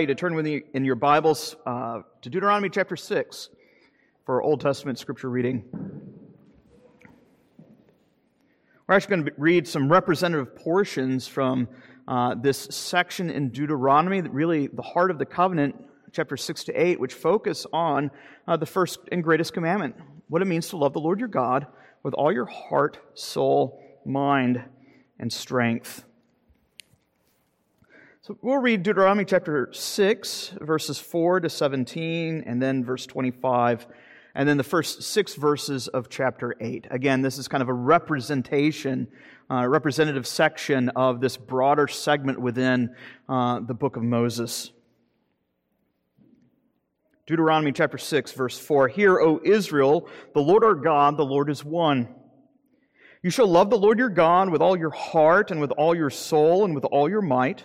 you to turn with me in your Bibles uh, to Deuteronomy chapter 6 for Old Testament scripture reading. We're actually going to read some representative portions from uh, this section in Deuteronomy, really the heart of the covenant, chapter 6 to 8, which focus on uh, the first and greatest commandment what it means to love the Lord your God with all your heart, soul, mind, and strength. So we'll read Deuteronomy chapter 6, verses 4 to 17, and then verse 25 and then the first six verses of chapter 8. Again, this is kind of a representation, uh, representative section of this broader segment within uh, the book of Moses. Deuteronomy chapter 6, verse 4 Hear, O Israel, the Lord our God, the Lord is one. You shall love the Lord your God with all your heart and with all your soul and with all your might.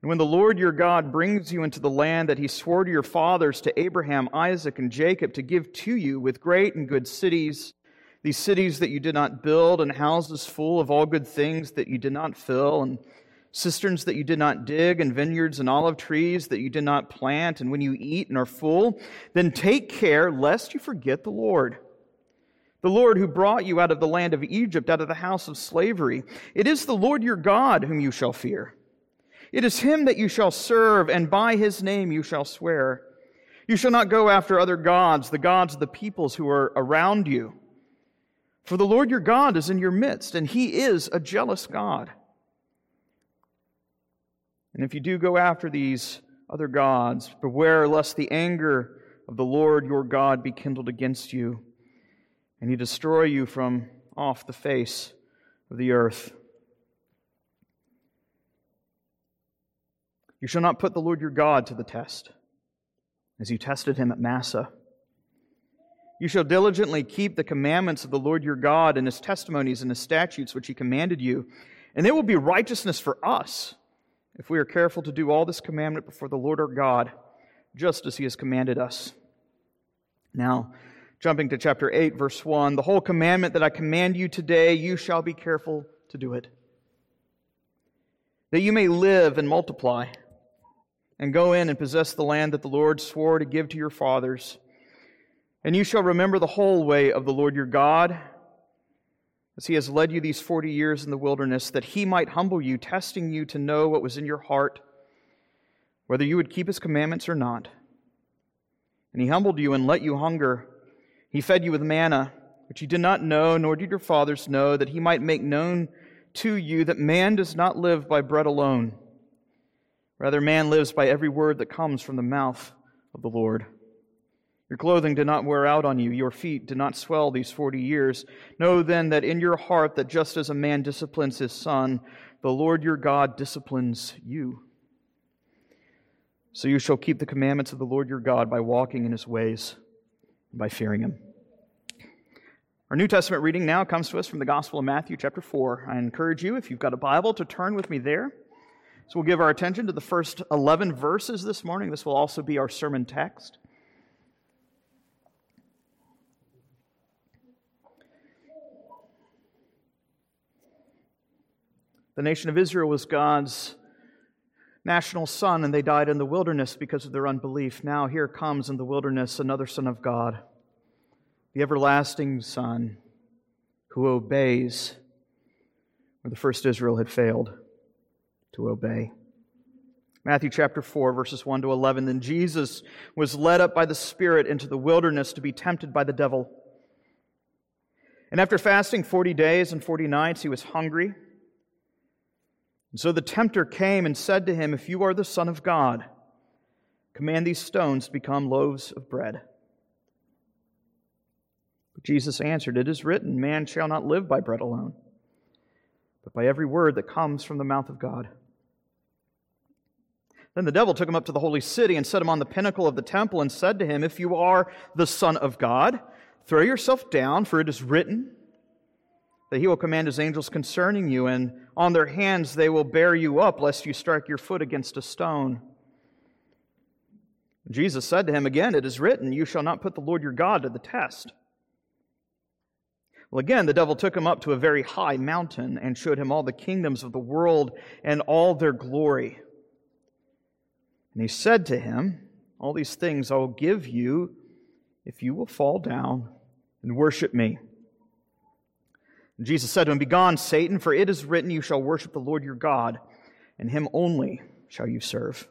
And when the Lord your God brings you into the land that he swore to your fathers, to Abraham, Isaac, and Jacob, to give to you with great and good cities, these cities that you did not build, and houses full of all good things that you did not fill, and cisterns that you did not dig, and vineyards and olive trees that you did not plant, and when you eat and are full, then take care lest you forget the Lord. The Lord who brought you out of the land of Egypt, out of the house of slavery. It is the Lord your God whom you shall fear. It is him that you shall serve, and by his name you shall swear. You shall not go after other gods, the gods of the peoples who are around you. For the Lord your God is in your midst, and he is a jealous God. And if you do go after these other gods, beware lest the anger of the Lord your God be kindled against you, and he destroy you from off the face of the earth. You shall not put the Lord your God to the test, as you tested him at Massah. You shall diligently keep the commandments of the Lord your God and his testimonies and his statutes which he commanded you, and it will be righteousness for us if we are careful to do all this commandment before the Lord our God, just as he has commanded us. Now, jumping to chapter 8, verse 1 The whole commandment that I command you today, you shall be careful to do it, that you may live and multiply, and go in and possess the land that the Lord swore to give to your fathers and you shall remember the whole way of the Lord your God, as he has led you these forty years in the wilderness, that he might humble you, testing you to know what was in your heart, whether you would keep his commandments or not. And he humbled you and let you hunger. He fed you with manna, which you did not know, nor did your fathers know, that he might make known to you that man does not live by bread alone. Rather, man lives by every word that comes from the mouth of the Lord. Your clothing did not wear out on you, your feet did not swell these forty years. Know then that in your heart that just as a man disciplines his son, the Lord your God disciplines you. So you shall keep the commandments of the Lord your God by walking in his ways and by fearing him. Our New Testament reading now comes to us from the Gospel of Matthew, chapter 4. I encourage you, if you've got a Bible, to turn with me there. So we'll give our attention to the first 11 verses this morning. This will also be our sermon text. The nation of Israel was God's national son, and they died in the wilderness because of their unbelief. Now, here comes in the wilderness another son of God, the everlasting Son, who obeys where the first Israel had failed to obey. Matthew chapter 4, verses 1 to 11. Then Jesus was led up by the Spirit into the wilderness to be tempted by the devil. And after fasting 40 days and 40 nights, he was hungry. And so the tempter came and said to him, If you are the Son of God, command these stones to become loaves of bread. But Jesus answered, It is written, Man shall not live by bread alone, but by every word that comes from the mouth of God. Then the devil took him up to the holy city and set him on the pinnacle of the temple and said to him, If you are the Son of God, Throw yourself down, for it is written that he will command his angels concerning you, and on their hands they will bear you up, lest you strike your foot against a stone. Jesus said to him again, It is written, You shall not put the Lord your God to the test. Well, again, the devil took him up to a very high mountain and showed him all the kingdoms of the world and all their glory. And he said to him, All these things I will give you if you will fall down and worship me. And Jesus said to him, Begone, Satan, for it is written, You shall worship the Lord your God, and him only shall you serve.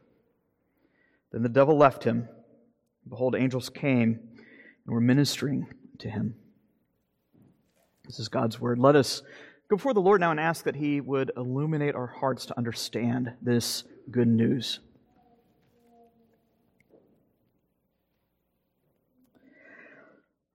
Then the devil left him. Behold, angels came and were ministering to him. This is God's word. Let us go before the Lord now and ask that he would illuminate our hearts to understand this good news.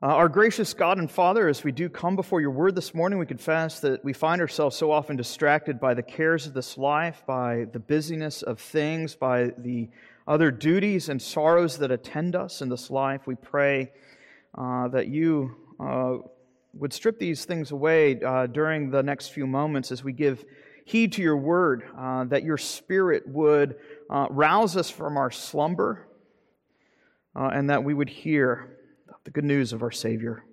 Uh, our gracious God and Father, as we do come before your word this morning, we confess that we find ourselves so often distracted by the cares of this life, by the busyness of things, by the other duties and sorrows that attend us in this life. We pray uh, that you uh, would strip these things away uh, during the next few moments as we give heed to your word, uh, that your spirit would uh, rouse us from our slumber, and that we would hear the good news of our Savior.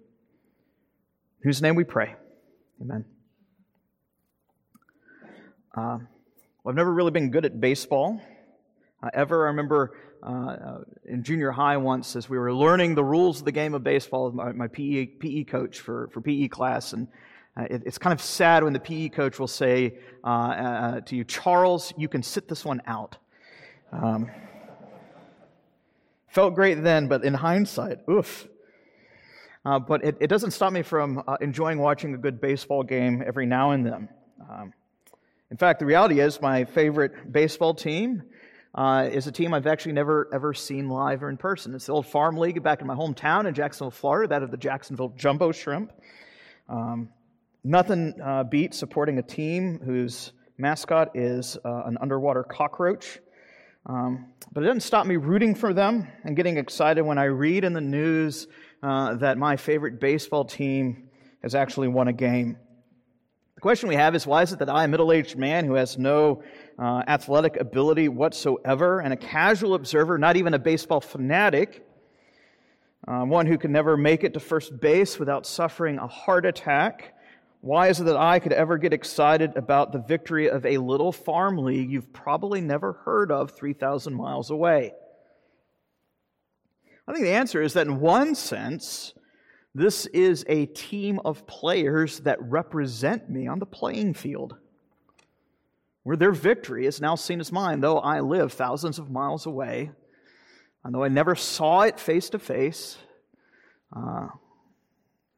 In whose name we pray. Amen. Uh, well, I've never really been good at baseball. Uh, ever. I remember uh, uh in junior high once, as we were learning the rules of the game of baseball, my, my PE, PE coach for, for PE class, and uh, it, it's kind of sad when the PE coach will say uh, to you, Charles, you can sit this one out. Um, felt great then, but in hindsight, oof. Uh, but it, it, doesn't stop me from uh, enjoying watching a good baseball game every now and then. Um, in fact, the reality is, my favorite baseball team uh, is a team I've actually never ever seen live or in person. It's the old farm league back in my hometown in Jacksonville, Florida, that of the Jacksonville Jumbo Shrimp. Um, nothing uh, beats supporting a team whose mascot is uh, an underwater cockroach. Um, but it doesn't stop me rooting for them and getting excited when I read in the news uh, that my favorite baseball team has actually won a game. The question we have is why is it that I, a middle aged man who has no uh, athletic ability whatsoever, and a casual observer, not even a baseball fanatic, uh, one who can never make it to first base without suffering a heart attack, why is it that I could ever get excited about the victory of a little farm league you've probably never heard of 3,000 miles away? I think the answer is that in one sense, this is a team of players that represent me on the playing field, where their victory is now seen as mine, though I live thousands of miles away, and though I never saw it face to face.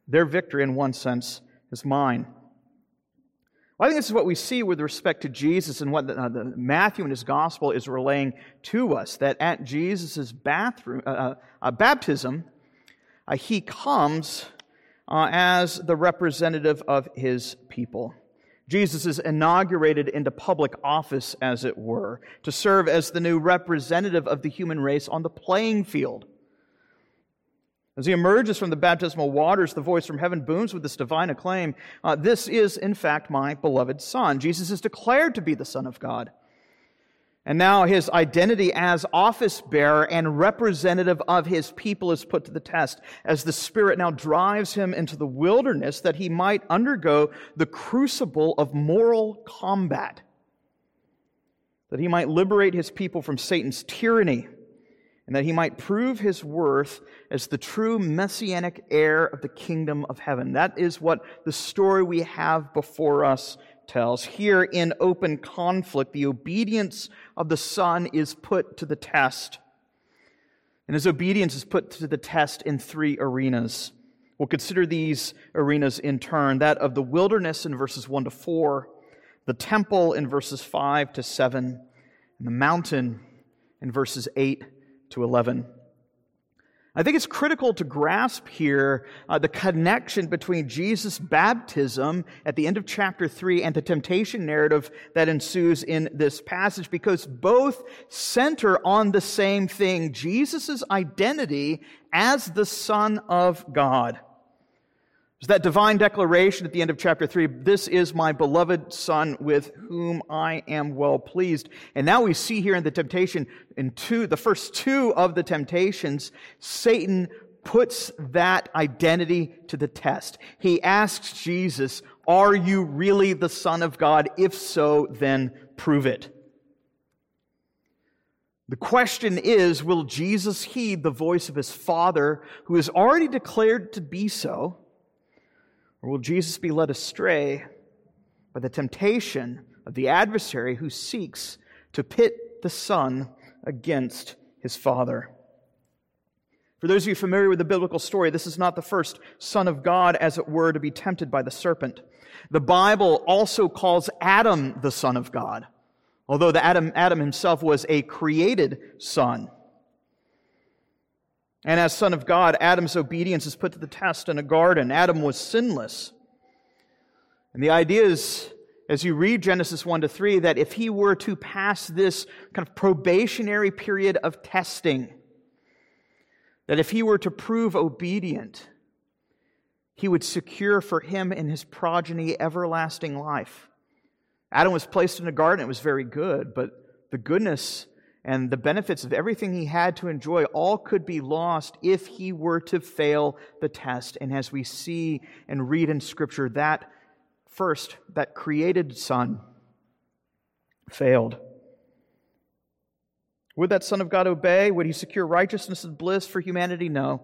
Their victory, in one sense, is mine. Well, I think this is what we see with respect to Jesus and what the, uh, the Matthew in his gospel is relaying to us that at Jesus' uh, uh, uh, baptism, uh, he comes uh, as the representative of his people. Jesus is inaugurated into public office, as it were, to serve as the new representative of the human race on the playing field. As he emerges from the baptismal waters, the voice from heaven booms with this divine acclaim uh, This is, in fact, my beloved Son. Jesus is declared to be the Son of God. And now his identity as office bearer and representative of his people is put to the test as the Spirit now drives him into the wilderness that he might undergo the crucible of moral combat, that he might liberate his people from Satan's tyranny and that he might prove his worth as the true messianic heir of the kingdom of heaven. That is what the story we have before us tells. Here in open conflict, the obedience of the Son is put to the test. And his obedience is put to the test in three arenas. We'll consider these arenas in turn that of the wilderness in verses 1 to 4, the temple in verses 5 to 7, and the mountain in verses 8 to 11. I think it's critical to grasp here uh, the connection between Jesus' baptism at the end of chapter 3 and the temptation narrative that ensues in this passage because both center on the same thing Jesus' identity as the Son of God. There's that divine declaration at the end of chapter 3 this is my beloved Son with whom I am well pleased. And now we see here in the temptation, in two, the first two of the temptations, Satan puts that identity to the test. He asks Jesus, Are you really the Son of God? If so, then prove it. The question is Will Jesus heed the voice of his Father, who has already declared to be so? Or will Jesus be led astray by the temptation of the adversary who seeks to pit the Son against his Father? For those of you familiar with the biblical story, this is not the first Son of God, as it were, to be tempted by the serpent. The Bible also calls Adam the Son of God, although the Adam, Adam himself was a created son. And as Son of God, Adam's obedience is put to the test in a garden. Adam was sinless. And the idea is, as you read Genesis 1 to 3, that if he were to pass this kind of probationary period of testing, that if he were to prove obedient, he would secure for him and his progeny everlasting life. Adam was placed in a garden, it was very good, but the goodness and the benefits of everything he had to enjoy all could be lost if he were to fail the test. And as we see and read in Scripture, that first, that created Son failed. Would that Son of God obey? Would he secure righteousness and bliss for humanity? No.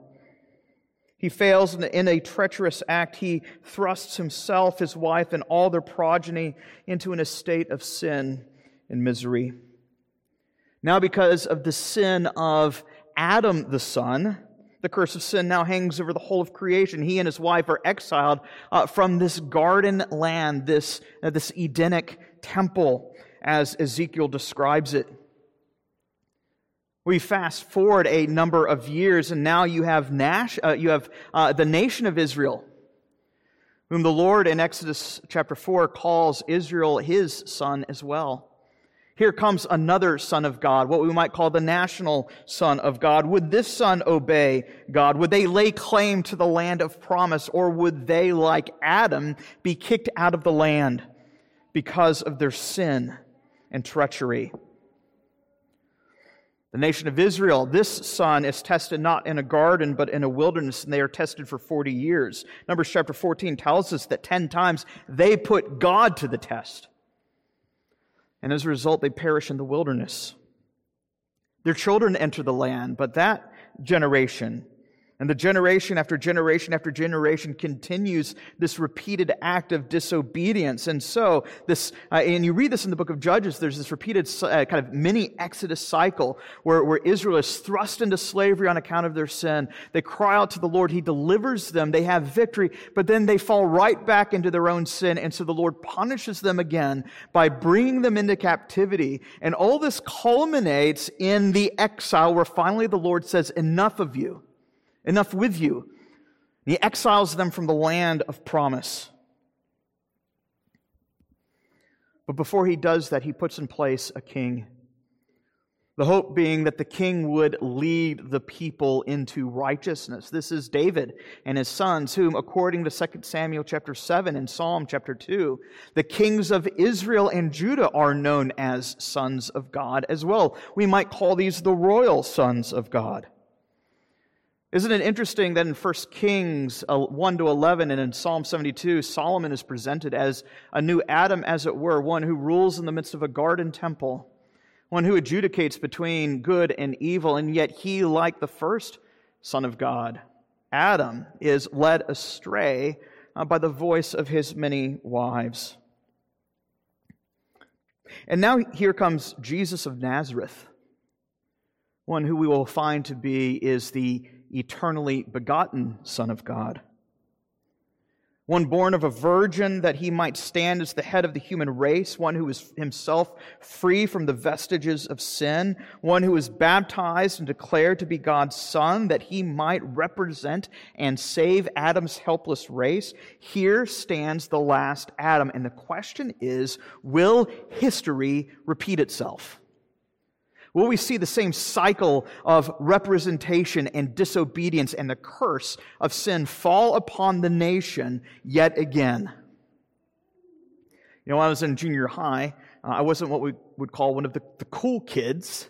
He fails in a treacherous act. He thrusts himself, his wife, and all their progeny into an estate of sin and misery. Now, because of the sin of Adam the son, the curse of sin now hangs over the whole of creation. He and his wife are exiled uh, from this garden land, this, uh, this Edenic temple, as Ezekiel describes it. We fast forward a number of years, and now you have, Nash, uh, you have uh, the nation of Israel, whom the Lord in Exodus chapter 4 calls Israel his son as well. Here comes another son of God, what we might call the national son of God. Would this son obey God? Would they lay claim to the land of promise? Or would they, like Adam, be kicked out of the land because of their sin and treachery? The nation of Israel, this son is tested not in a garden, but in a wilderness, and they are tested for 40 years. Numbers chapter 14 tells us that 10 times they put God to the test and as a result, they perish in the wilderness. Their children enter the land, but that generation and the generation after generation after generation continues this repeated act of disobedience. And so, this, uh, and you read this in the book of Judges, there's this repeated uh, kind of mini Exodus cycle where, where Israel is thrust into slavery on account of their sin. They cry out to the Lord, He delivers them, they have victory, but then they fall right back into their own sin. And so the Lord punishes them again by bringing them into captivity. And all this culminates in the exile where finally the Lord says, Enough of you enough with you. He exiles them from the land of promise. But before he does that, he puts in place a king. The hope being that the king would lead the people into righteousness. This is David and his sons, whom, according to 2 Samuel chapter 7 and Psalm chapter 2, the kings of Israel and Judah are known as sons of God as well. We might call these the royal sons of God. Isn't it interesting that in 1 Kings uh, 1 to 11 and in Psalm 72, Solomon is presented as a new Adam, as it were, one who rules in the midst of a garden temple, one who adjudicates between good and evil, and yet he, like the first Son of God, Adam, is led astray uh, by the voice of his many wives. And now here comes Jesus of Nazareth, one who we will find to be is the eternally begotten Son of God. One born of a virgin that he might stand as the head of the human race, one who is himself free from the vestiges of sin, one who is baptized and declared to be God's Son that he might represent and save Adam's helpless race. Here stands the last Adam. And the question is will history repeat itself? Will we see the same cycle of representation and disobedience and the curse of sin fall upon the nation yet again? You know, when I was in junior high, uh, I wasn't what we would call one of the, the cool kids.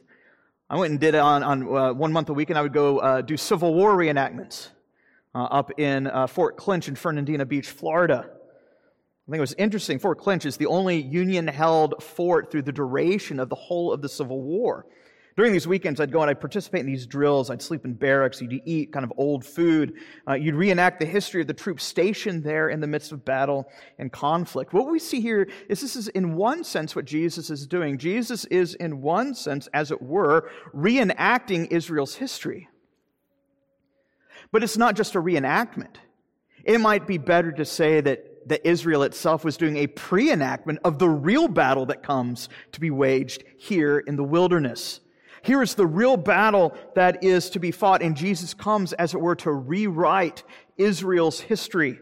I went and did it on, on uh, one month a week, and I would go uh, do Civil War reenactments uh, up in uh, Fort Clinch in Fernandina Beach, Florida. I think it was interesting. Fort Clinch is the only Union held fort through the duration of the whole of the Civil War. During these weekends, I'd go and I'd participate in these drills. I'd sleep in barracks. You'd eat kind of old food. Uh, you'd reenact the history of the troops stationed there in the midst of battle and conflict. What we see here is this is, in one sense, what Jesus is doing. Jesus is, in one sense, as it were, reenacting Israel's history. But it's not just a reenactment. It might be better to say that that Israel itself was doing a pre enactment of the real battle that comes to be waged here in the wilderness. Here is the real battle that is to be fought, and Jesus comes, as it were, to rewrite Israel's history.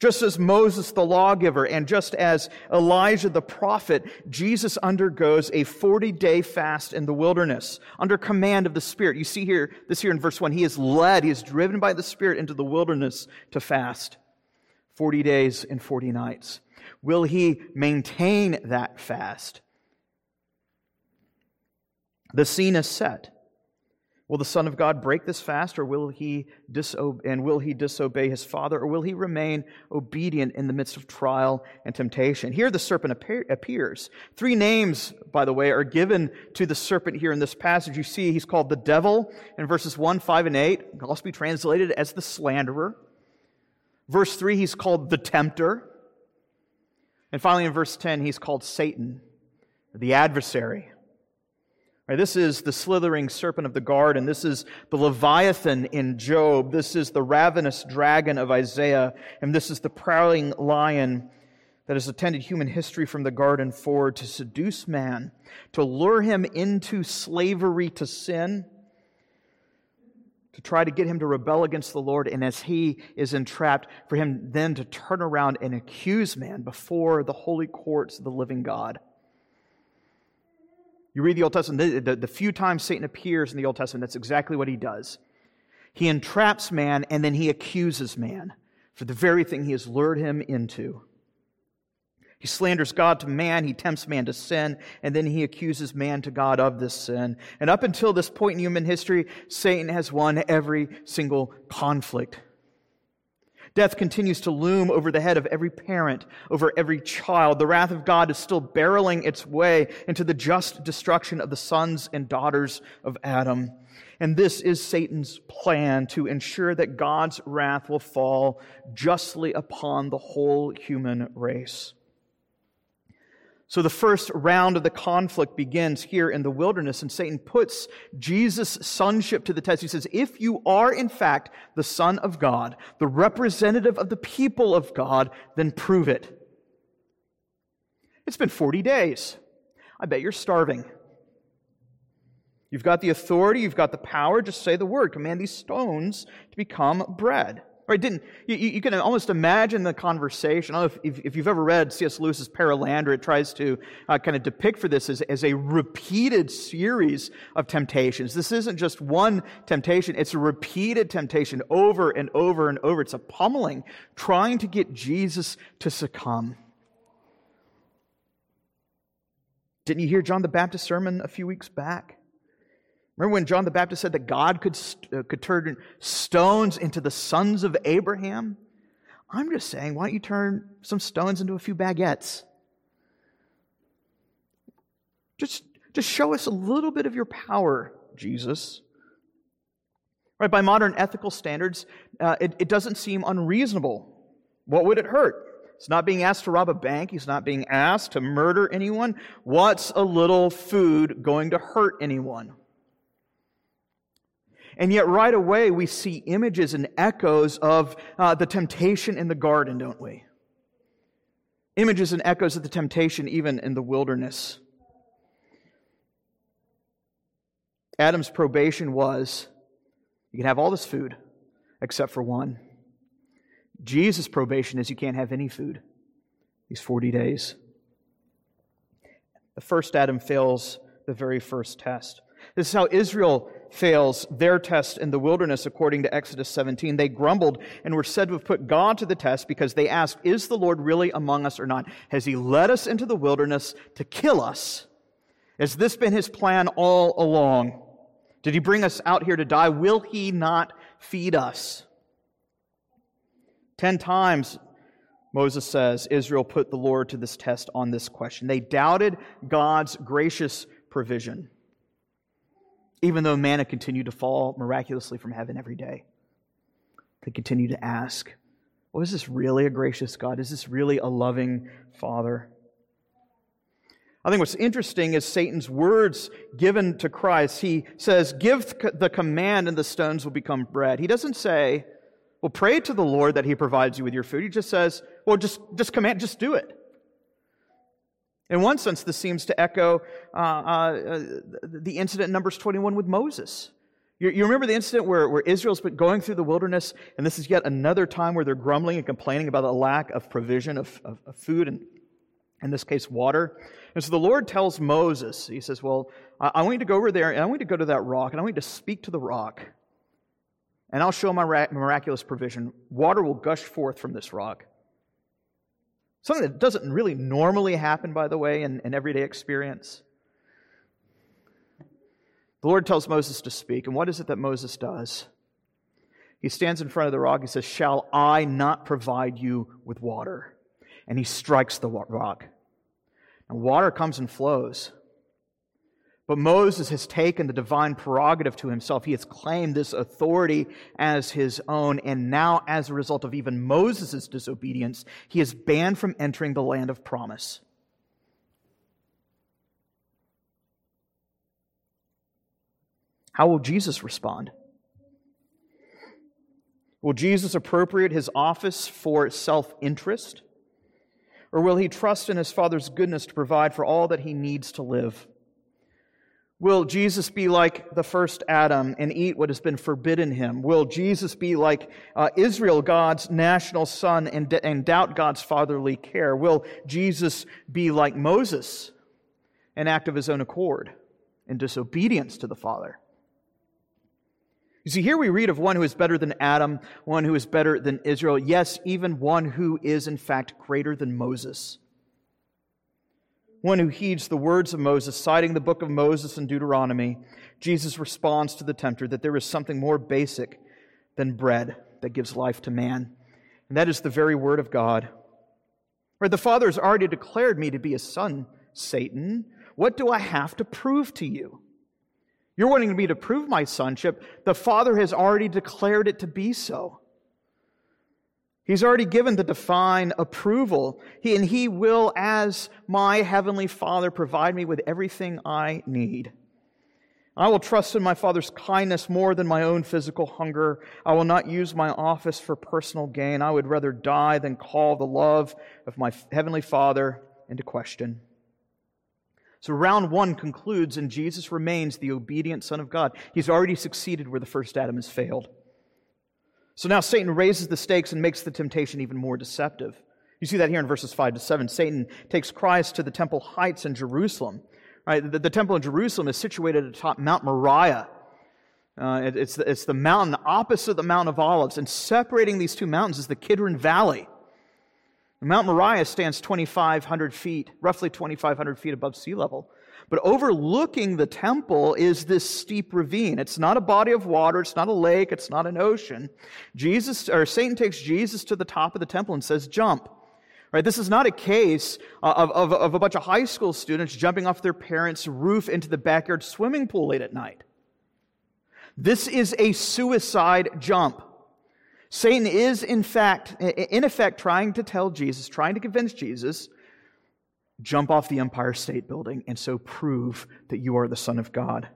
Just as Moses the lawgiver and just as Elijah the prophet, Jesus undergoes a 40 day fast in the wilderness under command of the Spirit. You see here, this here in verse 1, he is led, he is driven by the Spirit into the wilderness to fast. 40 days and 40 nights? Will he maintain that fast? The scene is set. Will the Son of God break this fast, or will he disobey, and will he disobey his Father, or will he remain obedient in the midst of trial and temptation? Here the serpent appears. Three names, by the way, are given to the serpent here in this passage. You see, he's called the devil in verses 1, 5, and 8. It can also be translated as the slanderer. Verse 3, he's called the tempter. And finally, in verse 10, he's called Satan, the adversary. Right, this is the slithering serpent of the garden. This is the Leviathan in Job. This is the ravenous dragon of Isaiah. And this is the prowling lion that has attended human history from the garden forward to seduce man, to lure him into slavery to sin to try to get him to rebel against the Lord, and as he is entrapped, for him then to turn around and accuse man before the holy courts of the living God. You read the Old Testament, the, the, the, few times Satan appears in the Old Testament, that's exactly what he does. He entraps man and then he accuses man for the very thing he has lured him into. He slanders God to man, he tempts man to sin, and then he accuses man to God of this sin. And up until this point in human history, Satan has won every single conflict. Death continues to loom over the head of every parent, over every child. The wrath of God is still barreling its way into the just destruction of the sons and daughters of Adam. And this is Satan's plan to ensure that God's wrath will fall justly upon the whole human race. So the first round of the conflict begins here in the wilderness, and Satan puts Jesus' sonship to the test. He says, If you are in fact the Son of God, the representative of the people of God, then prove it. It's been 40 days. I bet you're starving. You've got the authority, you've got the power, just say the word. Command these stones to become bread. Right? Didn't you, you can almost imagine the conversation. I don't know if, if, you've ever read C.S. Lewis's Perelandra, it tries to uh, kind of depict for this as, as a repeated series of temptations. This isn't just one temptation, it's a repeated temptation over and over and over. It's a pummeling, trying to get Jesus to succumb. Didn't you hear John the Baptist's sermon a few weeks back? Remember when John the Baptist said that God could, uh, could turn stones into the sons of Abraham? I'm just saying, why don't you turn some stones into a few baguettes? Just, just show us a little bit of your power, Jesus. Right, by modern ethical standards, uh, it, it doesn't seem unreasonable. What would it hurt? He's not being asked to rob a bank. He's not being asked to murder anyone. What's a little food going to hurt anyone? And yet, right away, we see images and echoes of uh, the temptation in the garden, don't we? Images and echoes of the temptation even in the wilderness. Adam's probation was you can have all this food except for one. Jesus' probation is you can't have any food these 40 days. The first Adam fails the very first test. This is how Israel fails their test in the wilderness, according to Exodus 17. They grumbled and were said to have put God to the test because they asked, Is the Lord really among us or not? Has he led us into the wilderness to kill us? Has this been his plan all along? Did he bring us out here to die? Will he not feed us? Ten times, Moses says, Israel put the Lord to this test on this question. They doubted God's gracious provision even though manna continued to fall miraculously from heaven every day. They continued to ask, well, is this really a gracious God? Is this really a loving Father? I think what's interesting is Satan's words given to Christ. He says, Give the command and the stones will become bread. He doesn't say, Well, pray to the Lord that he provides you with your food. He just says, Well, just, just command, just do it. In one sense, this seems to echo uh, uh, the incident in Numbers 21 with Moses. You, you, remember the incident where, where Israel's been going through the wilderness, and this is yet another time where they're grumbling and complaining about a lack of provision of, of, of food, and in this case, water. And so the Lord tells Moses, He says, Well, I, I want you to go over there, and I want you to go to that rock, and I want you to speak to the rock, and I'll show my miraculous provision. Water will gush forth from this rock. Something that doesn't really normally happen, by the way, in, in everyday experience. The Lord tells Moses to speak, and what is it that Moses does? He stands in front of the rock. He says, Shall I not provide you with water? And he strikes the rock. And water comes and flows. But Moses has taken the divine prerogative to himself. He has claimed this authority as his own. And now, as a result of even Moses' disobedience, he is banned from entering the land of promise. How will Jesus respond? Will Jesus appropriate his office for self interest? Or will he trust in his Father's goodness to provide for all that he needs to live? Will Jesus be like the first Adam and eat what has been forbidden him? Will Jesus be like uh, Israel, God's national son, and, and doubt God's fatherly care? Will Jesus be like Moses, an act of his own accord in disobedience to the Father? You see, here we read of one who is better than Adam, one who is better than Israel, yes, even one who is in fact greater than Moses one who heeds the words of Moses, citing the book of Moses and Deuteronomy, Jesus responds to the tempter that there is something more basic than bread that gives life to man, and that is the very word of God. Where the Father has already declared me to be a son, Satan. What do I have to prove to you? You're wanting me to prove my sonship. The Father has already declared it to be so. He's already given the divine approval, he, and He will, as my Heavenly Father, provide me with everything I need. I will trust in my Father's kindness more than my own physical hunger. I will not use my office for personal gain. I would rather die than call the love of my Heavenly Father into question. So round one concludes, and Jesus remains the obedient Son of God. He's already succeeded where the first Adam has failed. So now Satan raises the stakes and makes the temptation even more deceptive. You see that here in verses 5 to 7. Satan takes Christ to the temple heights in Jerusalem. Right? The, the temple in Jerusalem is situated atop Mount Moriah. Uh, it, it's, the, it's the mountain opposite the Mount of Olives, and separating these two mountains is the Kidron Valley. Mount Moriah stands 2,500 feet, roughly 2,500 feet above sea level. But overlooking the temple is this steep ravine. It's not a body of water. It's not a lake. It's not an ocean. Jesus, or Satan takes Jesus to the top of the temple and says, jump. Right? This is not a case of, of, of a bunch of high school students jumping off their parents' roof into the backyard swimming pool late at night. This is a suicide jump. Satan is, in fact, in effect, trying to tell Jesus, trying to convince Jesus jump off the Empire State Building and so prove that you are the Son of God.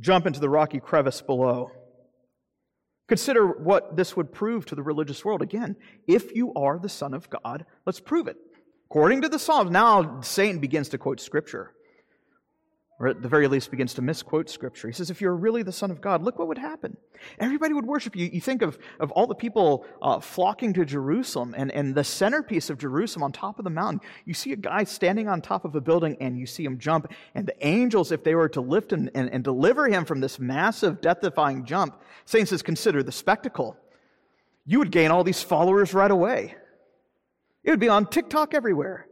Jump into the rocky crevice below. Consider what this would prove to the religious world. Again, if you are the Son of God, let's prove it. According to the Psalms, now Satan begins to quote Scripture. Or at the very least begins to misquote Scripture. He says, If you're really the Son of God, look what would happen. Everybody would worship you. You think of, of all the people uh, flocking to Jerusalem and, and the centerpiece of Jerusalem on top of the mountain. You see a guy standing on top of a building and you see him jump. And the angels, if they were to lift him and, and deliver him from this massive, death defying jump, Satan says, Consider the spectacle. You would gain all these followers right away. It would be on TikTok everywhere.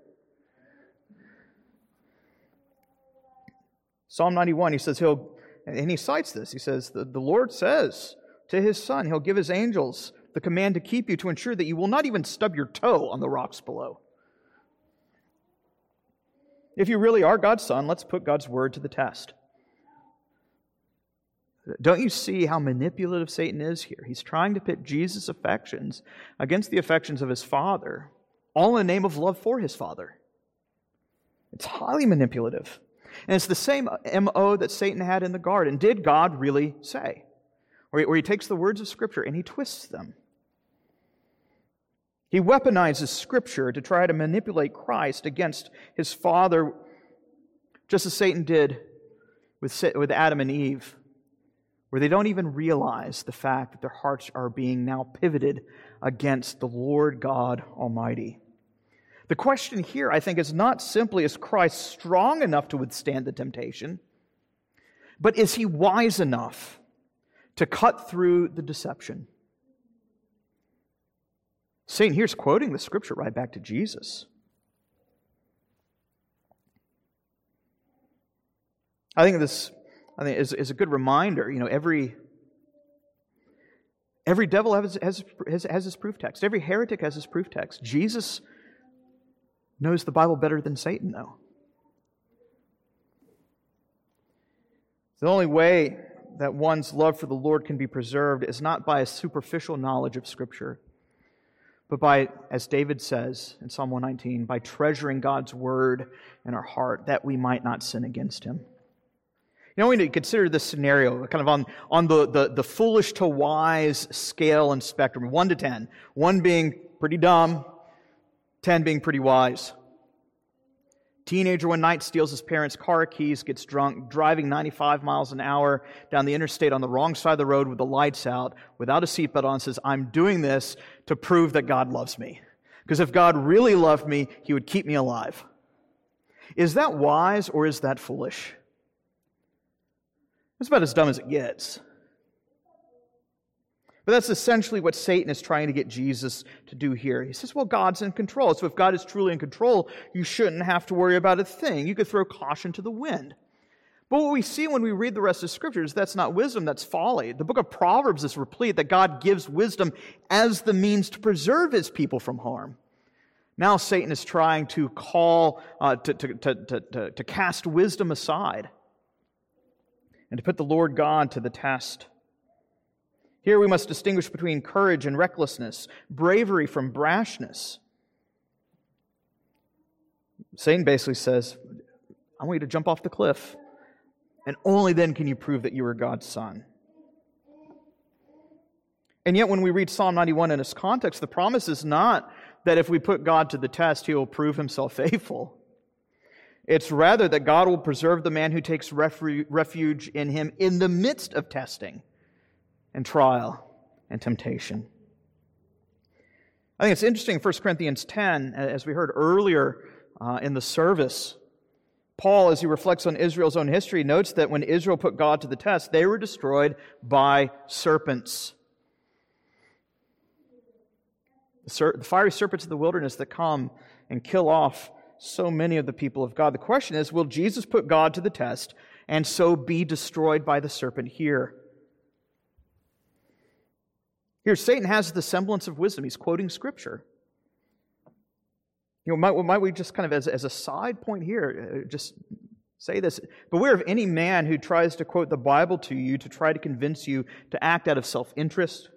Psalm 91, he says he'll, and he cites this. He says, the, the Lord says to his son, he'll give his angels the command to keep you to ensure that you will not even stub your toe on the rocks below. If you really are God's son, let's put God's word to the test. Don't you see how manipulative Satan is here? He's trying to pit Jesus' affections against the affections of his father, all in the name of love for his father. It's highly manipulative. And it's the same MO that Satan had in the garden. Did God really say? Where he, takes the words of Scripture and he twists them. He weaponizes Scripture to try to manipulate Christ against his Father, just as Satan did with, with Adam and Eve, where they don't even realize the fact that their hearts are being now pivoted against the Lord God Almighty. The question here, I think, is not simply is Christ strong enough to withstand the temptation, but is he wise enough to cut through the deception? Satan here's quoting the scripture right back to Jesus. I think this I think is, is a good reminder. You know, every every devil has, has, has, has his proof text. Every heretic has his proof text. Jesus knows the Bible better than Satan, though. The only way that one's love for the Lord can be preserved is not by a superficial knowledge of Scripture, but by, as David says in Psalm 119, by treasuring God's word in our heart that we might not sin against him. You know, we need to consider this scenario kind of on, on the, the, the foolish to wise scale and spectrum, 1 to 10. 1 being pretty dumb, 10 being pretty wise. Teenager one night steals his parents' car keys, gets drunk, driving 95 miles an hour down the interstate on the wrong side of the road with the lights out, without a seatbelt on, says, I'm doing this to prove that God loves me. Because if God really loved me, he would keep me alive. Is that wise or is that foolish? It's about as dumb as it gets. But that's essentially what Satan is trying to get Jesus to do here. He says, well, God's in control. So if God is truly in control, you shouldn't have to worry about a thing. You could throw caution to the wind. But what we see when we read the rest of Scriptures, that's not wisdom, that's folly. The book of Proverbs is replete that God gives wisdom as the means to preserve his people from harm. Now Satan is trying to call, uh, to, to, to, to cast wisdom aside and to put the Lord God to the test. Here we must distinguish between courage and recklessness, bravery from brashness. Satan basically says, I want you to jump off the cliff, and only then can you prove that you are God's son. And yet, when we read Psalm 91 in its context, the promise is not that if we put God to the test, he will prove himself faithful. It's rather that God will preserve the man who takes refuge in him in the midst of testing and trial and temptation. I think it's interesting in 1 Corinthians 10, as we heard earlier uh, in the service, Paul, as he reflects on Israel's own history, notes that when Israel put God to the test, they were destroyed by serpents. The, ser- the fiery serpents of the wilderness that come and kill off so many of the people of God. The question is will Jesus put God to the test and so be destroyed by the serpent here? Here, Satan has the semblance of wisdom. He's quoting Scripture. You know, might, might we just kind of, as, as a side point here, uh, just say this Beware of any man who tries to quote the Bible to you to try to convince you to act out of self interest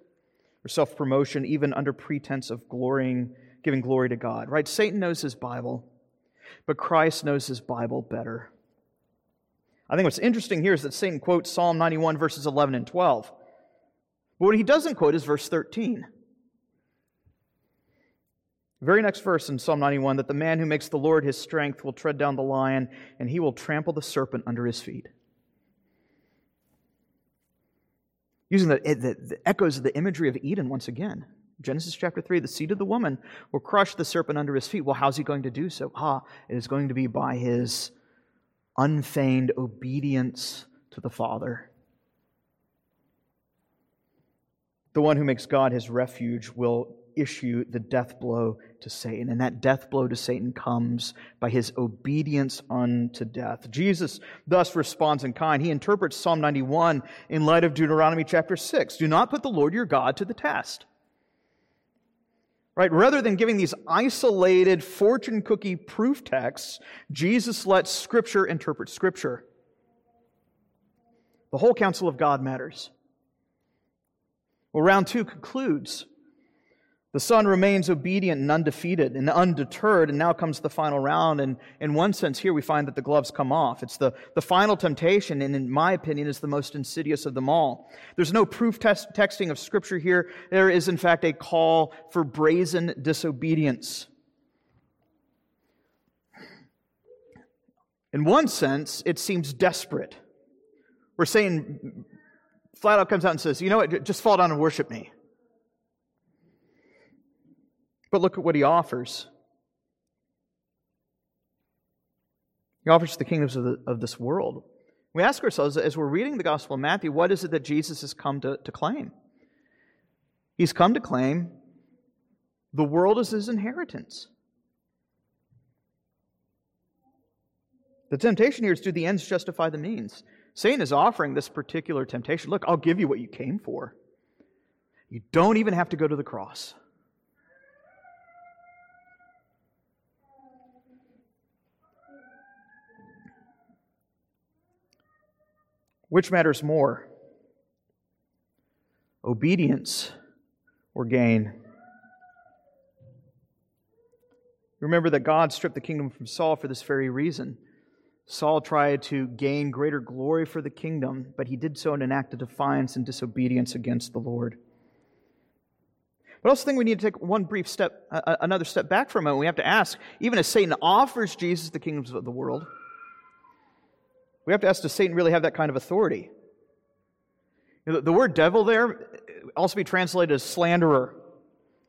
or self promotion, even under pretense of glorying, giving glory to God. Right? Satan knows his Bible, but Christ knows his Bible better. I think what's interesting here is that Satan quotes Psalm 91, verses 11 and 12. But what he doesn't quote is verse 13. Very next verse in Psalm 91 that the man who makes the Lord his strength will tread down the lion and he will trample the serpent under his feet. Using the, the, the echoes of the imagery of Eden once again. Genesis chapter 3, the seed of the woman will crush the serpent under his feet. Well, how's he going to do so? Ah, it is going to be by his unfeigned obedience to the Father. The one who makes God his refuge will issue the death blow to Satan. And that death blow to Satan comes by his obedience unto death. Jesus thus responds in kind. He interprets Psalm 91 in light of Deuteronomy chapter 6. Do not put the Lord your God to the test. Right? Rather than giving these isolated fortune cookie proof texts, Jesus lets Scripture interpret Scripture. The whole counsel of God matters. Well, round two concludes the Son remains obedient and undefeated and undeterred, and now comes the final round. And in one sense, here we find that the gloves come off. It's the, the final temptation, and in my opinion, is the most insidious of them all. There's no proof test, texting of Scripture here. There is, in fact, a call for brazen disobedience. In one sense, it seems desperate. We're saying, flat out comes out and says, you know what, just fall down and worship me. But look at what he offers. He offers the kingdoms of, the, of this world. We ask ourselves, as we're reading the Gospel of Matthew, what is it that Jesus has come to, to claim? He's come to claim the world is his inheritance. The temptation here is do the ends justify the means? Satan is offering this particular temptation. Look, I'll give you what you came for. You don't even have to go to the cross. Which matters more? Obedience or gain? Remember that God stripped the kingdom from Saul for this very reason. Saul tried to gain greater glory for the kingdom, but he did so in an act of defiance and disobedience against the Lord. But I also think we need to take one brief step, uh, another step back for a moment. We have to ask, even as Satan offers Jesus the kingdoms of the world, we have to ask, does Satan really have that kind of authority? The word devil there also be translated as slanderer.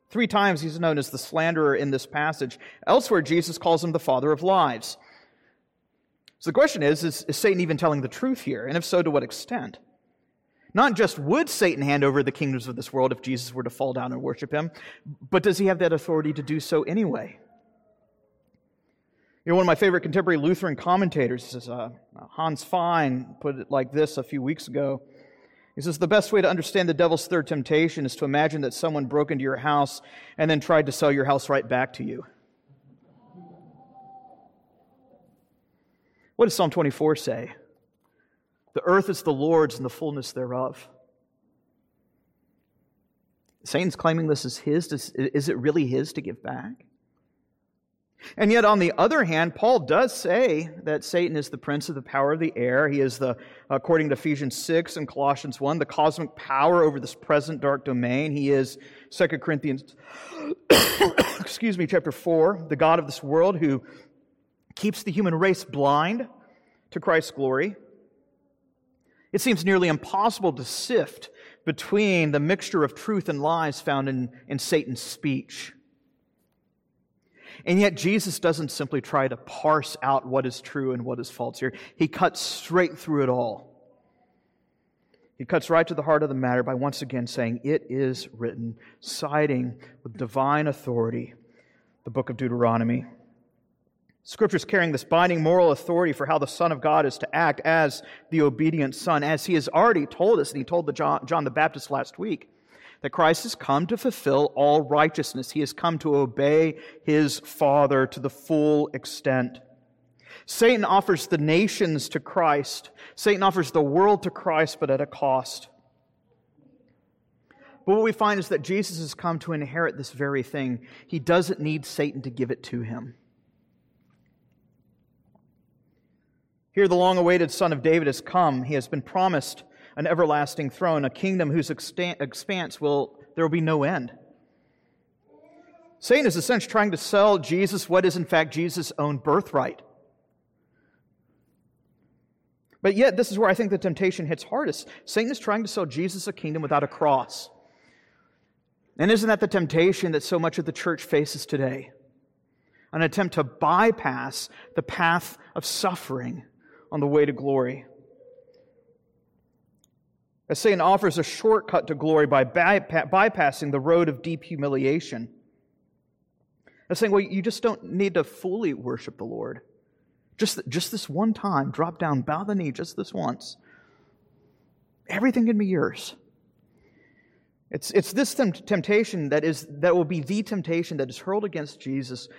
Three times he's known as the slanderer in this passage. Elsewhere, Jesus calls him the father of lies. So the question is, is, is Satan even telling the truth here? And if so, to what extent? Not just would Satan hand over the kingdoms of this world if Jesus were to fall down and worship him, but does he have that authority to do so anyway? You know, one of my favorite contemporary Lutheran commentators is uh, Hans Fiene put it like this a few weeks ago. He says, The best way to understand the devil's third temptation is to imagine that someone broke into your house and then tried to sell your house right back to you. What does Psalm 24 say? The earth is the Lord's and the fullness thereof. Satan's claiming this is his. Is it really his to give back? And yet, on the other hand, Paul does say that Satan is the prince of the power of the air. He is the, according to Ephesians 6 and Colossians 1, the cosmic power over this present dark domain. He is, 2 Corinthians, excuse me, chapter 4, the God of this world who keeps the human race blind to Christ's glory. It seems nearly impossible to sift between the mixture of truth and lies found in, in Satan's speech. And yet, Jesus doesn't simply try to parse out what is true and what is false here. He cuts straight through it all. He cuts right to the heart of the matter by once again saying, It is written, citing with divine authority, the book of Deuteronomy. Scripture is carrying this binding moral authority for how the Son of God is to act as the obedient Son, as He has already told us, and He told the John, John the Baptist last week that Christ has come to fulfill all righteousness. He has come to obey his Father to the full extent. Satan offers the nations to Christ. Satan offers the world to Christ, but at a cost. But what we find is that Jesus has come to inherit this very thing. He doesn't need Satan to give it to him. Here, the long awaited Son of David has come. He has been promised an everlasting throne, a kingdom whose expanse will there will be no end. Satan is essentially trying to sell Jesus what is, in fact, Jesus' own birthright. But yet, this is where I think the temptation hits hardest. Satan is trying to sell Jesus a kingdom without a cross. And isn't that the temptation that so much of the church faces today? An attempt to bypass the path of suffering on the way to glory. As Satan offers a shortcut to glory by bypassing the road of deep humiliation. As saying, well, you just don't need to fully worship the Lord. Just, just this one time, drop down, bow the knee just this once. Everything can be yours. It's, it's this temptation that, is, that will be the temptation that is hurled against Jesus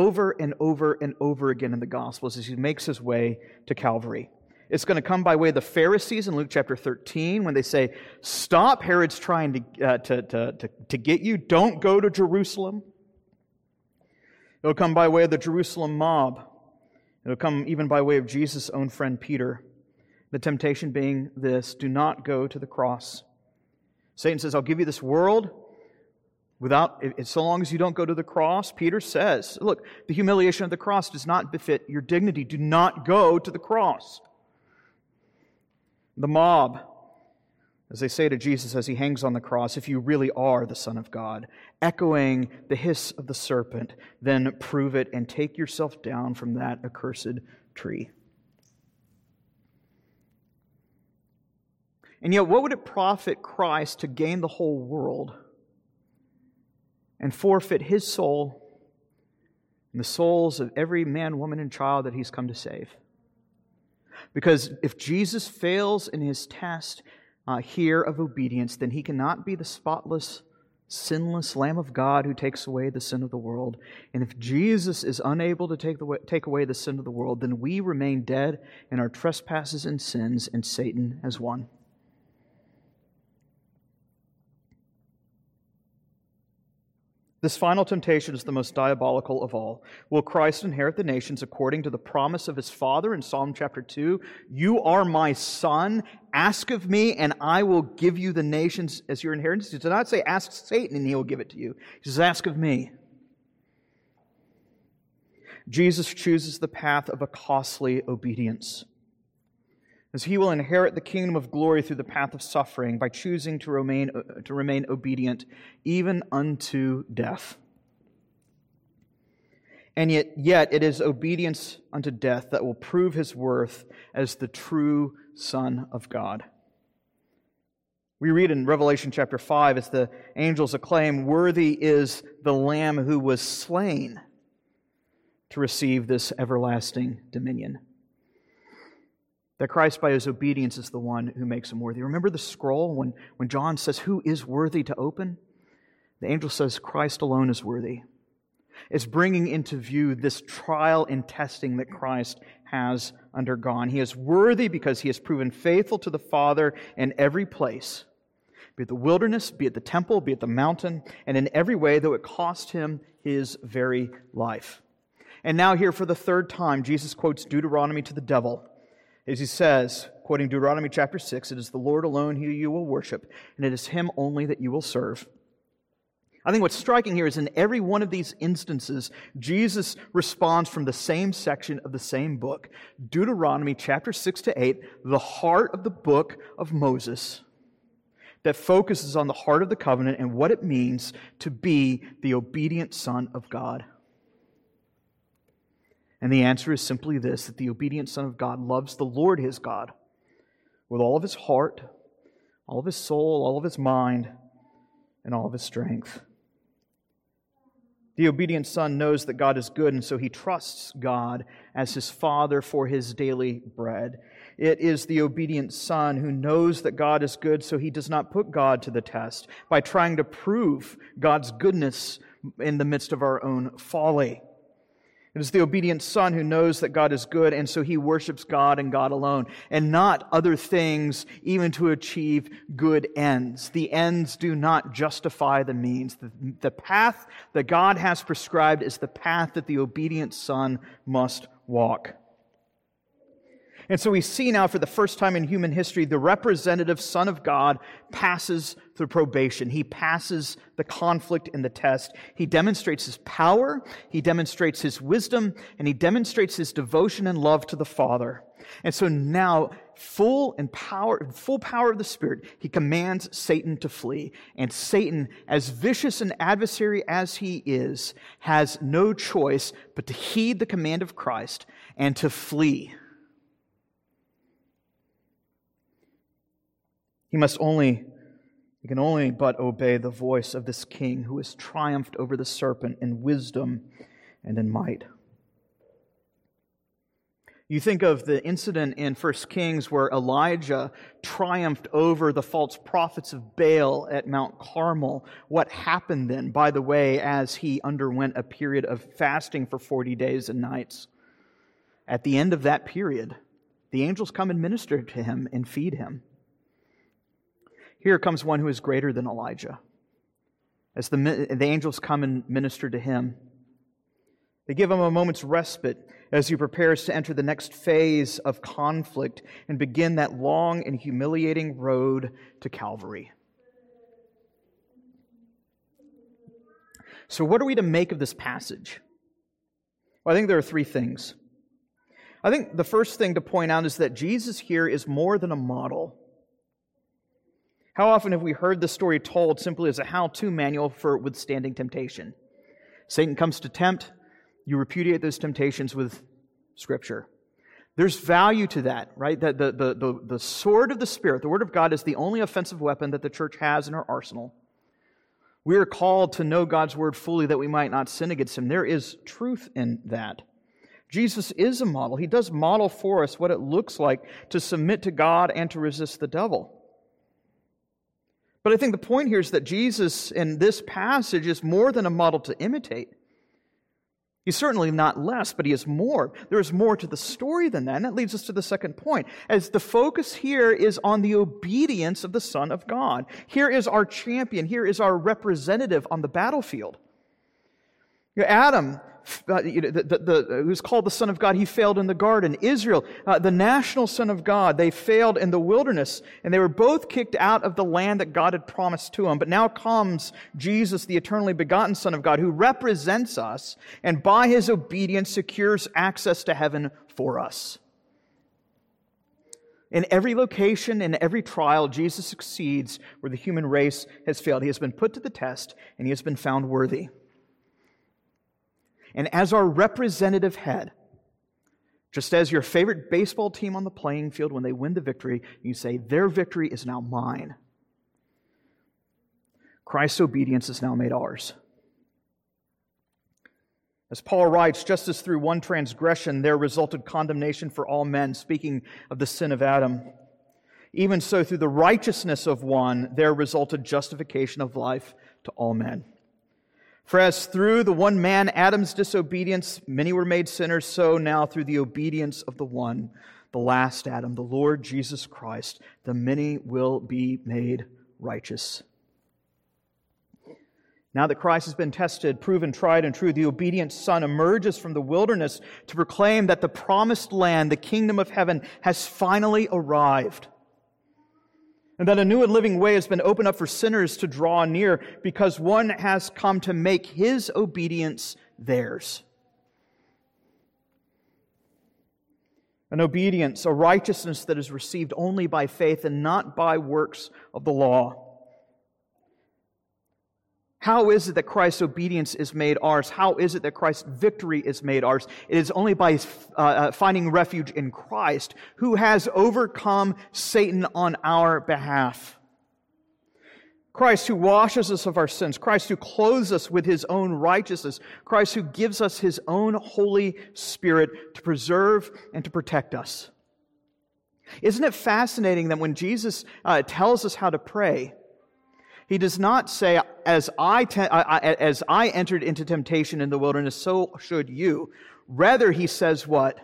over and over and over again in the Gospels as he makes his way to Calvary. It's going to come by way of the Pharisees in Luke chapter 13 when they say, Stop, Herod's trying to, uh, to, to, to, to get you. Don't go to Jerusalem. It'll come by way of the Jerusalem mob. It'll come even by way of Jesus' own friend Peter. The temptation being this do not go to the cross. Satan says, I'll give you this world without, so long as you don't go to the cross. Peter says, Look, the humiliation of the cross does not befit your dignity. Do not go to the cross. The mob, as they say to Jesus as he hangs on the cross, if you really are the Son of God, echoing the hiss of the serpent, then prove it and take yourself down from that accursed tree. And yet, what would it profit Christ to gain the whole world and forfeit his soul and the souls of every man, woman, and child that he's come to save? Because if Jesus fails in his test uh, here of obedience, then he cannot be the spotless, sinless Lamb of God who takes away the sin of the world. And if Jesus is unable to take, the, take away the sin of the world, then we remain dead in our trespasses and sins, and Satan has won. This final temptation is the most diabolical of all. Will Christ inherit the nations according to the promise of his Father in Psalm chapter 2? You are my son. Ask of me, and I will give you the nations as your inheritance. He does not say, Ask Satan, and he will give it to you. He says, Ask of me. Jesus chooses the path of a costly obedience as he will inherit the kingdom of glory through the path of suffering by choosing to remain, uh, to remain obedient even unto death. And yet, yet it is obedience unto death that will prove his worth as the true Son of God. We read in Revelation chapter 5 as the angels acclaim, Worthy is the Lamb who was slain to receive this everlasting dominion that Christ, by his obedience, is the one who makes him worthy. Remember the scroll when, when John says, Who is worthy to open? The angel says, Christ alone is worthy. It's bringing into view this trial and testing that Christ has undergone. He is worthy because he has proven faithful to the Father in every place, be it the wilderness, be it the temple, be it the mountain, and in every way, though it cost him his very life. And now, here for the third time, Jesus quotes Deuteronomy to the devil as he says, quoting Deuteronomy chapter 6, it is the Lord alone who you will worship, and it is him only that you will serve. I think what's striking here is in every one of these instances, Jesus responds from the same section of the same book, Deuteronomy chapter 6 to 8, the heart of the book of Moses, that focuses on the heart of the covenant and what it means to be the obedient Son of God. And the answer is simply this that the obedient Son of God loves the Lord his God with all of his heart, all of his soul, all of his mind, and all of his strength. The obedient son knows that God is good, and so he trusts God as his father for his daily bread. It is the obedient son who knows that God is good, so he does not put God to the test by trying to prove God's goodness in the midst of our own folly. It is the obedient son who knows that God is good, and so he worships God and God alone, and not other things, even to achieve good ends. The ends do not justify the means. The, the path that God has prescribed is the path that the obedient son must walk. And so we see now for the first time in human history, the representative Son of God passes through probation. He passes the conflict and the test. He demonstrates his power, he demonstrates his wisdom, and he demonstrates his devotion and love to the Father. And so now, full and power, full power of the Spirit, he commands Satan to flee. And Satan, as vicious an adversary as he is, has no choice but to heed the command of Christ and to flee. He must only, he can only but obey the voice of this king who has triumphed over the serpent in wisdom and in might. You think of the incident in 1 Kings where Elijah triumphed over the false prophets of Baal at Mount Carmel. What happened then, by the way, as he underwent a period of fasting for 40 days and nights? At the end of that period, the angels come and minister to him and feed him. Here comes one who is greater than Elijah. As the, the angels come and minister to him, they give him a moment's respite as he prepares to enter the next phase of conflict and begin that long and humiliating road to Calvary. So, what are we to make of this passage? Well, I think there are three things. I think the first thing to point out is that Jesus here is more than a model. How often have we heard the story told simply as a how to manual for withstanding temptation? Satan comes to tempt, you repudiate those temptations with Scripture. There's value to that, right? That the, the, the, the sword of the Spirit, the Word of God, is the only offensive weapon that the church has in her arsenal. We are called to know God's Word fully that we might not sin against Him. There is truth in that. Jesus is a model. He does model for us what it looks like to submit to God and to resist the devil. But I think the point here is that Jesus in this passage is more than a model to imitate. He's certainly not less, but he is more. There is more to the story than that. And that leads us to the second point. As the focus here is on the obedience of the Son of God. Here is our champion. Here is our representative on the battlefield. Adam uh, the, the, the, who's called the Son of God, he failed in the garden. Israel, uh, the national Son of God, they failed in the wilderness, and they were both kicked out of the land that God had promised to them. But now comes Jesus, the eternally begotten Son of God, who represents us, and by his obedience secures access to heaven for us. In every location, in every trial, Jesus succeeds where the human race has failed. He has been put to the test, and he has been found worthy. And as our representative head, just as your favorite baseball team on the playing field, when they win the victory, you say, Their victory is now mine. Christ's obedience is now made ours. As Paul writes, just as through one transgression there resulted condemnation for all men, speaking of the sin of Adam, even so through the righteousness of one there resulted justification of life to all men. For as through the one man, Adam's disobedience, many were made sinners, so now through the obedience of the one, the last Adam, the Lord Jesus Christ, the many will be made righteous. Now that Christ has been tested, proven, tried, and true, the obedient Son emerges from the wilderness to proclaim that the promised land, the kingdom of heaven, has finally arrived and that a new and living way has been opened up for sinners to draw near because one has come to make his obedience theirs. An obedience, a righteousness that is received only by faith and not by works of the law. How is it that Christ's obedience is made ours? How is it that Christ's victory is made ours? It is only by uh, uh, finding refuge in Christ, who has overcome Satan on our behalf. Christ who washes us of our sins, Christ who clothes us with his own righteousness, Christ who gives us his own Holy Spirit to preserve and to protect us. Isn't it fascinating that when Jesus uh, tells us how to pray, he does not say, as I, te- as I entered into temptation in the wilderness, so should you. Rather, he says what?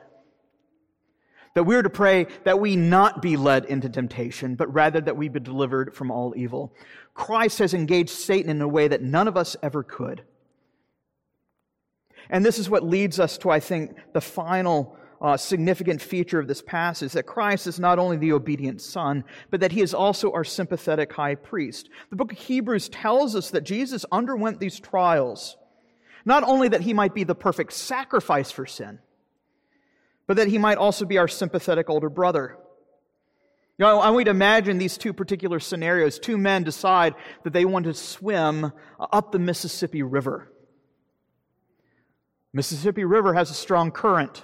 That we're to pray that we not be led into temptation, but rather that we be delivered from all evil. Christ has engaged Satan in a way that none of us ever could. And this is what leads us to, I think, the final uh, significant feature of this passage that Christ is not only the obedient Son, but that he is also our sympathetic high priest. The book of Hebrews tells us that Jesus underwent these trials, not only that he might be the perfect sacrifice for sin, but that he might also be our sympathetic older brother. You know, I to imagine these two particular scenarios. Two men decide that they want to swim up the Mississippi River. Mississippi River has a strong current.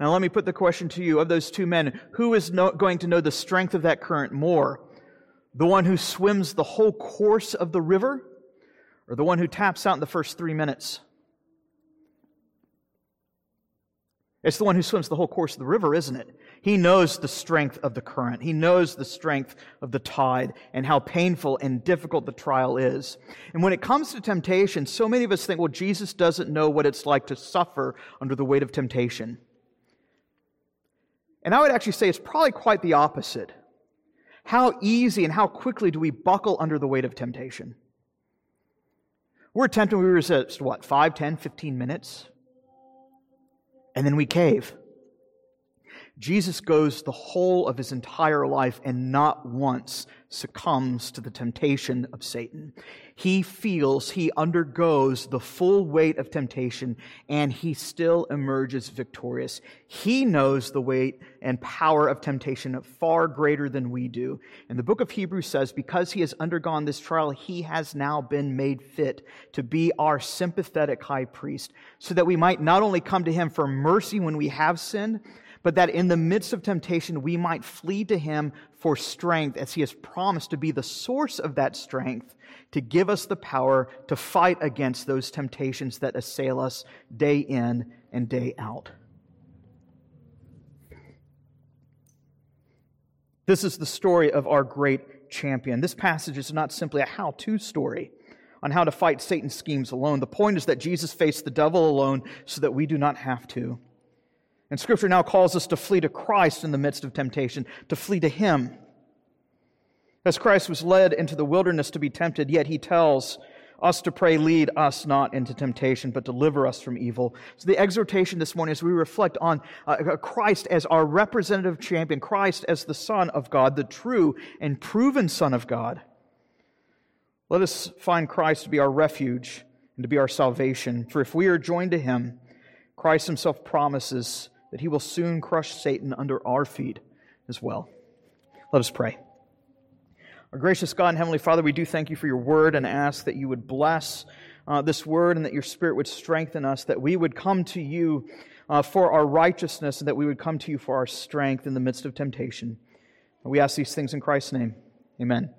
Now, let me put the question to you of those two men who is no, going to know the strength of that current more? The one who swims the whole course of the river, or the one who taps out in the first three minutes? It's the one who swims the whole course of the river, isn't it? He knows the strength of the current. He knows the strength of the tide and how painful and difficult the trial is. And when it comes to temptation, so many of us think, well, Jesus doesn't know what it's like to suffer under the weight of temptation. And I would actually say it's probably quite the opposite. How easy and how quickly do we buckle under the weight of temptation? We're tempted, we resist, what, 5, 10, 15 minutes? and then we cave. Jesus goes the whole of his entire life and not once succumbs to the temptation of Satan. He feels, he undergoes the full weight of temptation and he still emerges victorious. He knows the weight and power of temptation far greater than we do. And the book of Hebrews says, because he has undergone this trial, he has now been made fit to be our sympathetic high priest so that we might not only come to him for mercy when we have sinned, but that in the midst of temptation we might flee to him for strength as he has promised to be the source of that strength to give us the power to fight against those temptations that assail us day in and day out. This is the story of our great champion. This passage is not simply a how to story on how to fight Satan's schemes alone. The point is that Jesus faced the devil alone so that we do not have to. And Scripture now calls us to flee to Christ in the midst of temptation, to flee to Him. As Christ was led into the wilderness to be tempted, yet He tells us to pray, lead us not into temptation, but deliver us from evil. So, the exhortation this morning as we reflect on uh, Christ as our representative champion, Christ as the Son of God, the true and proven Son of God. Let us find Christ to be our refuge and to be our salvation. For if we are joined to Him, Christ Himself promises that he will soon crush Satan under our feet as well. Let us pray. Our gracious God and Heavenly Father, we do thank you for your word and ask that you would bless uh, this word and that your Spirit would strengthen us, that we would come to you uh, for our righteousness and that we would come to you for our strength in the midst of temptation. We ask these things in Christ's name. Amen.